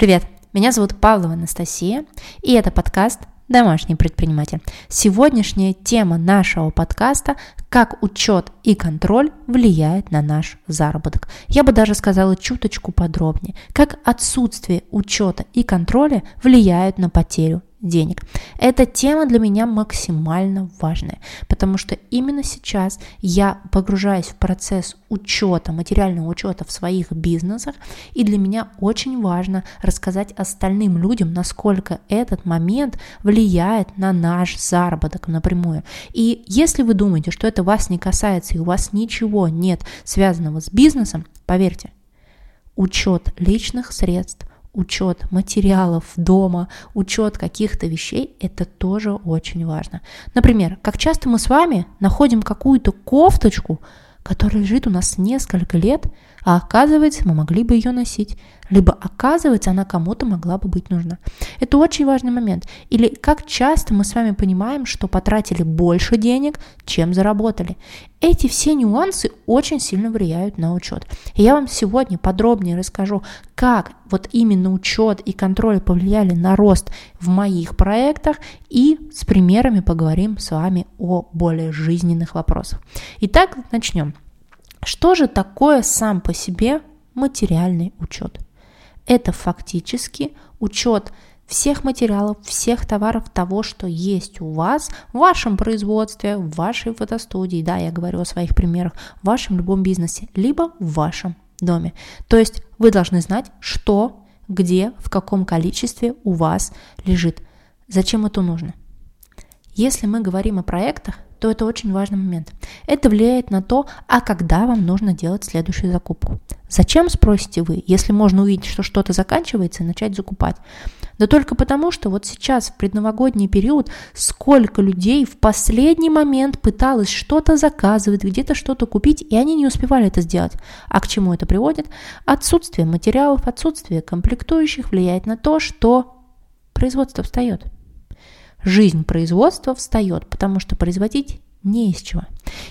Привет, меня зовут Павлова Анастасия, и это подкаст «Домашний предприниматель». Сегодняшняя тема нашего подкаста – как учет и контроль влияет на наш заработок. Я бы даже сказала чуточку подробнее, как отсутствие учета и контроля влияют на потерю денег. Эта тема для меня максимально важная, потому что именно сейчас я погружаюсь в процесс учета, материального учета в своих бизнесах, и для меня очень важно рассказать остальным людям, насколько этот момент влияет на наш заработок напрямую. И если вы думаете, что это вас не касается и у вас ничего нет связанного с бизнесом, поверьте, учет личных средств, учет материалов дома, учет каких-то вещей, это тоже очень важно. Например, как часто мы с вами находим какую-то кофточку, которая лежит у нас несколько лет, а оказывается, мы могли бы ее носить, либо оказывается, она кому-то могла бы быть нужна. Это очень важный момент. Или как часто мы с вами понимаем, что потратили больше денег, чем заработали. Эти все нюансы очень сильно влияют на учет. И я вам сегодня подробнее расскажу, как вот именно учет и контроль повлияли на рост в моих проектах и с примерами поговорим с вами о более жизненных вопросах. Итак, начнем. Что же такое сам по себе материальный учет? Это фактически учет всех материалов, всех товаров, того, что есть у вас в вашем производстве, в вашей фотостудии, да, я говорю о своих примерах, в вашем любом бизнесе, либо в вашем доме. То есть вы должны знать, что, где, в каком количестве у вас лежит. Зачем это нужно? Если мы говорим о проектах, то это очень важный момент. Это влияет на то, а когда вам нужно делать следующую закупку. Зачем, спросите вы, если можно увидеть, что что-то заканчивается и начать закупать? Да только потому, что вот сейчас, в предновогодний период, сколько людей в последний момент пыталось что-то заказывать, где-то что-то купить, и они не успевали это сделать. А к чему это приводит? Отсутствие материалов, отсутствие комплектующих влияет на то, что производство встает жизнь производства встает, потому что производить не из чего.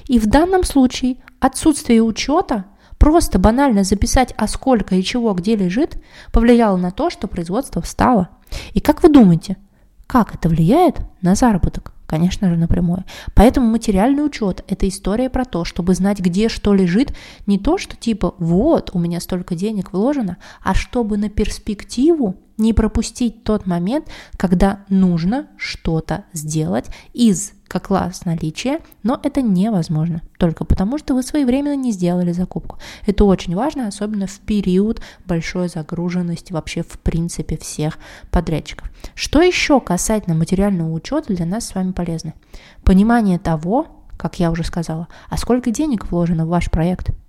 И в данном случае отсутствие учета, просто банально записать, а сколько и чего где лежит, повлияло на то, что производство встало. И как вы думаете, как это влияет на заработок? Конечно же, напрямую. Поэтому материальный учет – это история про то, чтобы знать, где что лежит, не то, что типа «вот, у меня столько денег вложено», а чтобы на перспективу не пропустить тот момент, когда нужно что-то сделать из как класс наличия, но это невозможно, только потому что вы своевременно не сделали закупку. Это очень важно, особенно в период большой загруженности вообще в принципе всех подрядчиков. Что еще касательно материального учета для нас с вами полезно? Понимание того, как я уже сказала, а сколько денег вложено в ваш проект –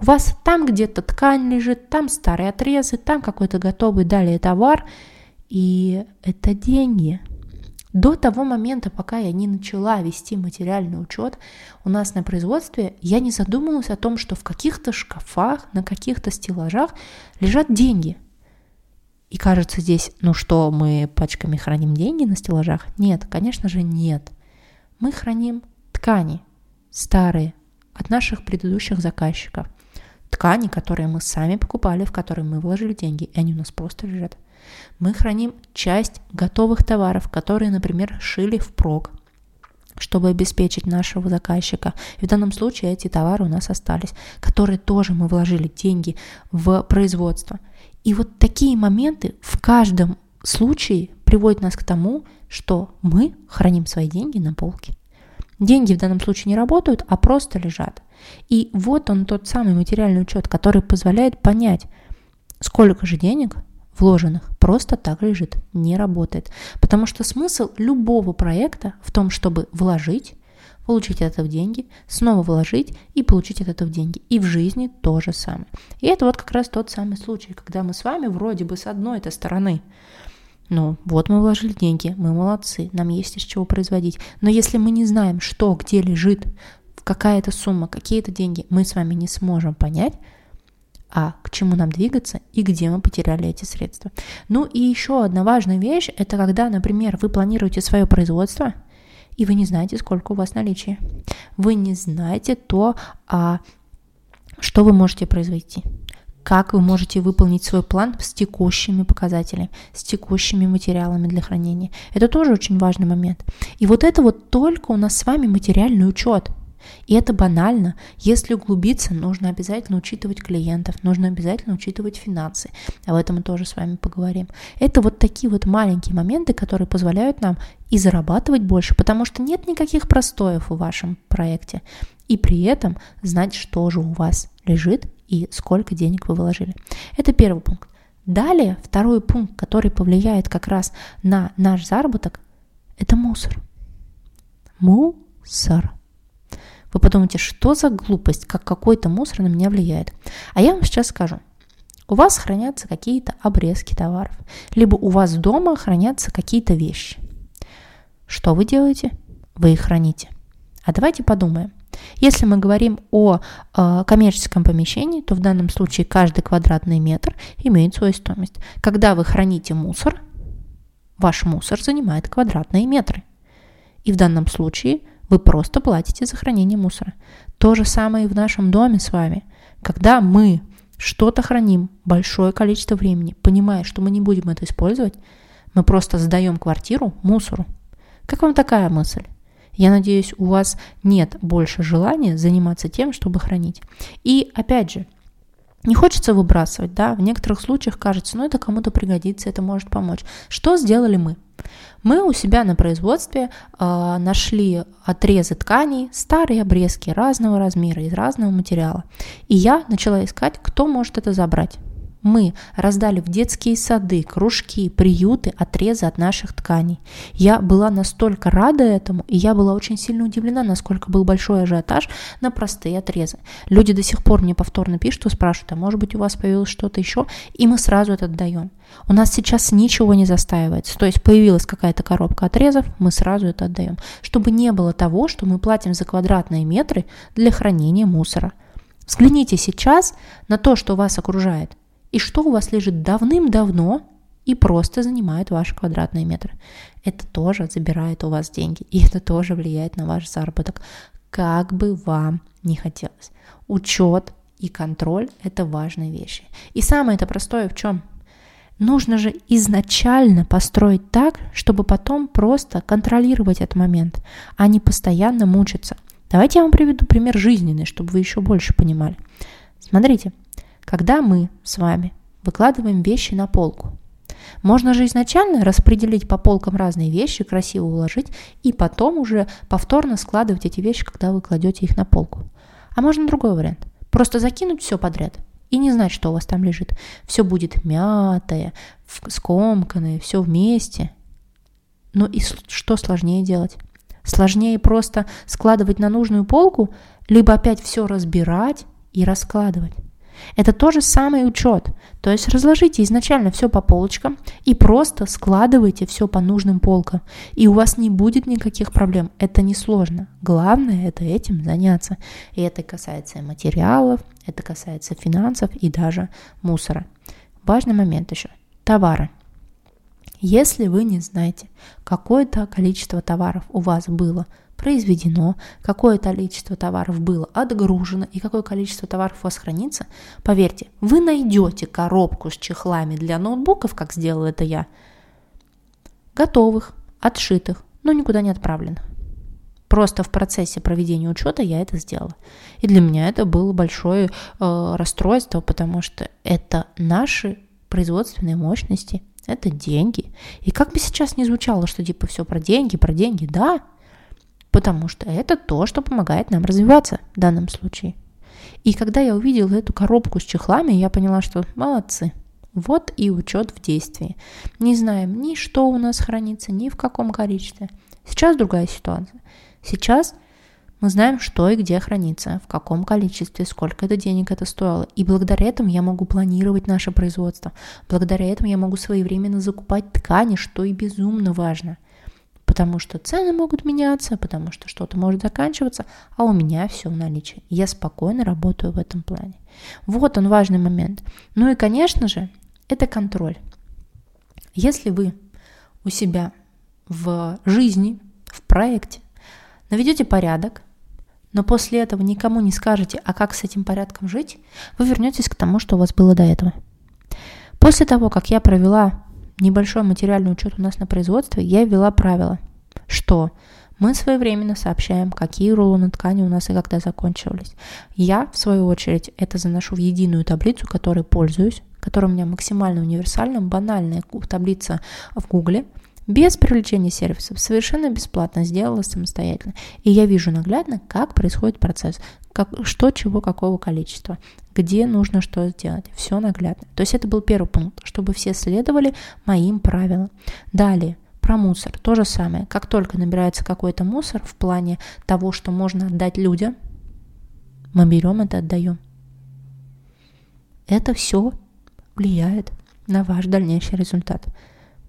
у вас там где-то ткань лежит, там старые отрезы, там какой-то готовый далее товар. И это деньги. До того момента, пока я не начала вести материальный учет, у нас на производстве я не задумывалась о том, что в каких-то шкафах, на каких-то стеллажах лежат деньги. И кажется здесь, ну что, мы пачками храним деньги на стеллажах? Нет, конечно же нет. Мы храним ткани старые, от наших предыдущих заказчиков. Ткани, которые мы сами покупали, в которые мы вложили деньги, и они у нас просто лежат. Мы храним часть готовых товаров, которые, например, шили впрок, чтобы обеспечить нашего заказчика. И в данном случае эти товары у нас остались, которые тоже мы вложили деньги в производство. И вот такие моменты в каждом случае приводят нас к тому, что мы храним свои деньги на полке. Деньги в данном случае не работают, а просто лежат. И вот он тот самый материальный учет, который позволяет понять, сколько же денег вложенных просто так лежит, не работает. Потому что смысл любого проекта в том, чтобы вложить, получить от этого деньги, снова вложить и получить от этого деньги. И в жизни то же самое. И это вот как раз тот самый случай, когда мы с вами вроде бы с одной-то стороны ну, вот мы вложили деньги, мы молодцы, нам есть из чего производить. Но если мы не знаем, что, где лежит какая-то сумма, какие-то деньги, мы с вами не сможем понять, а к чему нам двигаться и где мы потеряли эти средства. Ну и еще одна важная вещь, это когда, например, вы планируете свое производство, и вы не знаете, сколько у вас наличия. Вы не знаете то, а, что вы можете произвести как вы можете выполнить свой план с текущими показателями, с текущими материалами для хранения. Это тоже очень важный момент. И вот это вот только у нас с вами материальный учет. И это банально. Если углубиться, нужно обязательно учитывать клиентов, нужно обязательно учитывать финансы. Об этом мы тоже с вами поговорим. Это вот такие вот маленькие моменты, которые позволяют нам и зарабатывать больше, потому что нет никаких простоев в вашем проекте. И при этом знать, что же у вас лежит и сколько денег вы вложили. Это первый пункт. Далее, второй пункт, который повлияет как раз на наш заработок, это мусор. Мусор. Вы подумайте, что за глупость, как какой-то мусор на меня влияет. А я вам сейчас скажу. У вас хранятся какие-то обрезки товаров, либо у вас дома хранятся какие-то вещи. Что вы делаете? Вы их храните. А давайте подумаем. Если мы говорим о э, коммерческом помещении, то в данном случае каждый квадратный метр имеет свою стоимость. Когда вы храните мусор, ваш мусор занимает квадратные метры. И в данном случае вы просто платите за хранение мусора. То же самое и в нашем доме с вами. Когда мы что-то храним большое количество времени, понимая, что мы не будем это использовать, мы просто сдаем квартиру мусору. Как вам такая мысль? Я надеюсь, у вас нет больше желания заниматься тем, чтобы хранить. И опять же, не хочется выбрасывать, да, в некоторых случаях кажется, ну это кому-то пригодится, это может помочь. Что сделали мы? Мы у себя на производстве э, нашли отрезы тканей, старые обрезки разного размера, из разного материала. И я начала искать, кто может это забрать мы раздали в детские сады, кружки, приюты отрезы от наших тканей. Я была настолько рада этому, и я была очень сильно удивлена, насколько был большой ажиотаж на простые отрезы. Люди до сих пор мне повторно пишут и спрашивают, а может быть у вас появилось что-то еще, и мы сразу это отдаем. У нас сейчас ничего не застаивается, то есть появилась какая-то коробка отрезов, мы сразу это отдаем, чтобы не было того, что мы платим за квадратные метры для хранения мусора. Взгляните сейчас на то, что вас окружает и что у вас лежит давным-давно и просто занимает ваши квадратные метры. Это тоже забирает у вас деньги, и это тоже влияет на ваш заработок, как бы вам не хотелось. Учет и контроль – это важные вещи. И самое это простое в чем? Нужно же изначально построить так, чтобы потом просто контролировать этот момент, а не постоянно мучиться. Давайте я вам приведу пример жизненный, чтобы вы еще больше понимали. Смотрите, когда мы с вами выкладываем вещи на полку. Можно же изначально распределить по полкам разные вещи, красиво уложить, и потом уже повторно складывать эти вещи, когда вы кладете их на полку. А можно другой вариант. Просто закинуть все подряд и не знать, что у вас там лежит. Все будет мятое, скомканное, все вместе. Но и что сложнее делать? Сложнее просто складывать на нужную полку, либо опять все разбирать и раскладывать. Это тоже самый учет. То есть разложите изначально все по полочкам и просто складывайте все по нужным полкам. И у вас не будет никаких проблем. Это несложно. Главное это этим заняться. И это касается материалов, это касается финансов и даже мусора. Важный момент еще. Товары. Если вы не знаете, какое-то количество товаров у вас было – произведено, какое количество товаров было отгружено и какое количество товаров у вас хранится, поверьте, вы найдете коробку с чехлами для ноутбуков, как сделал это я, готовых, отшитых, но никуда не отправленных. Просто в процессе проведения учета я это сделала. И для меня это было большое э, расстройство, потому что это наши производственные мощности, это деньги. И как бы сейчас не звучало, что типа все про деньги, про деньги, да, потому что это то, что помогает нам развиваться в данном случае. И когда я увидела эту коробку с чехлами, я поняла, что молодцы. Вот и учет в действии. Не знаем ни что у нас хранится, ни в каком количестве. Сейчас другая ситуация. Сейчас мы знаем, что и где хранится, в каком количестве, сколько это денег это стоило. И благодаря этому я могу планировать наше производство. Благодаря этому я могу своевременно закупать ткани, что и безумно важно – потому что цены могут меняться, потому что что-то может заканчиваться, а у меня все в наличии. Я спокойно работаю в этом плане. Вот он важный момент. Ну и, конечно же, это контроль. Если вы у себя в жизни, в проекте наведете порядок, но после этого никому не скажете, а как с этим порядком жить, вы вернетесь к тому, что у вас было до этого. После того, как я провела небольшой материальный учет у нас на производстве, я ввела правило, что мы своевременно сообщаем, какие рулоны ткани у нас и когда закончились. Я, в свою очередь, это заношу в единую таблицу, которой пользуюсь, которая у меня максимально универсальная, банальная таблица в Гугле, без привлечения сервисов, совершенно бесплатно сделала самостоятельно. И я вижу наглядно, как происходит процесс, как, что, чего, какого количества, где нужно что сделать. Все наглядно. То есть это был первый пункт, чтобы все следовали моим правилам. Далее, про мусор. То же самое. Как только набирается какой-то мусор в плане того, что можно отдать людям, мы берем это, отдаем. Это все влияет на ваш дальнейший результат.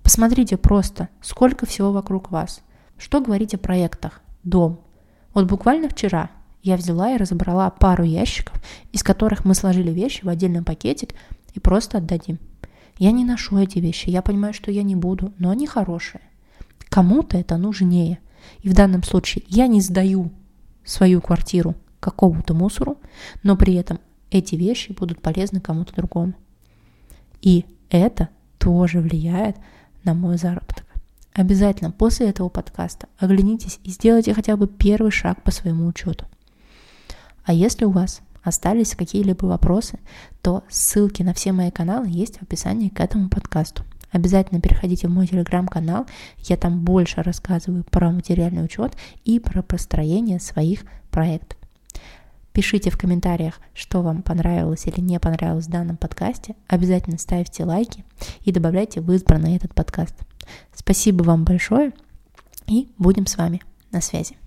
Посмотрите просто, сколько всего вокруг вас. Что говорить о проектах? Дом. Вот буквально вчера я взяла и разобрала пару ящиков, из которых мы сложили вещи в отдельный пакетик и просто отдадим. Я не ношу эти вещи, я понимаю, что я не буду, но они хорошие. Кому-то это нужнее. И в данном случае я не сдаю свою квартиру какому-то мусору, но при этом эти вещи будут полезны кому-то другому. И это тоже влияет на мой заработок. Обязательно после этого подкаста оглянитесь и сделайте хотя бы первый шаг по своему учету. А если у вас остались какие-либо вопросы, то ссылки на все мои каналы есть в описании к этому подкасту. Обязательно переходите в мой телеграм-канал, я там больше рассказываю про материальный учет и про построение своих проектов. Пишите в комментариях, что вам понравилось или не понравилось в данном подкасте. Обязательно ставьте лайки и добавляйте в избранный этот подкаст. Спасибо вам большое и будем с вами на связи.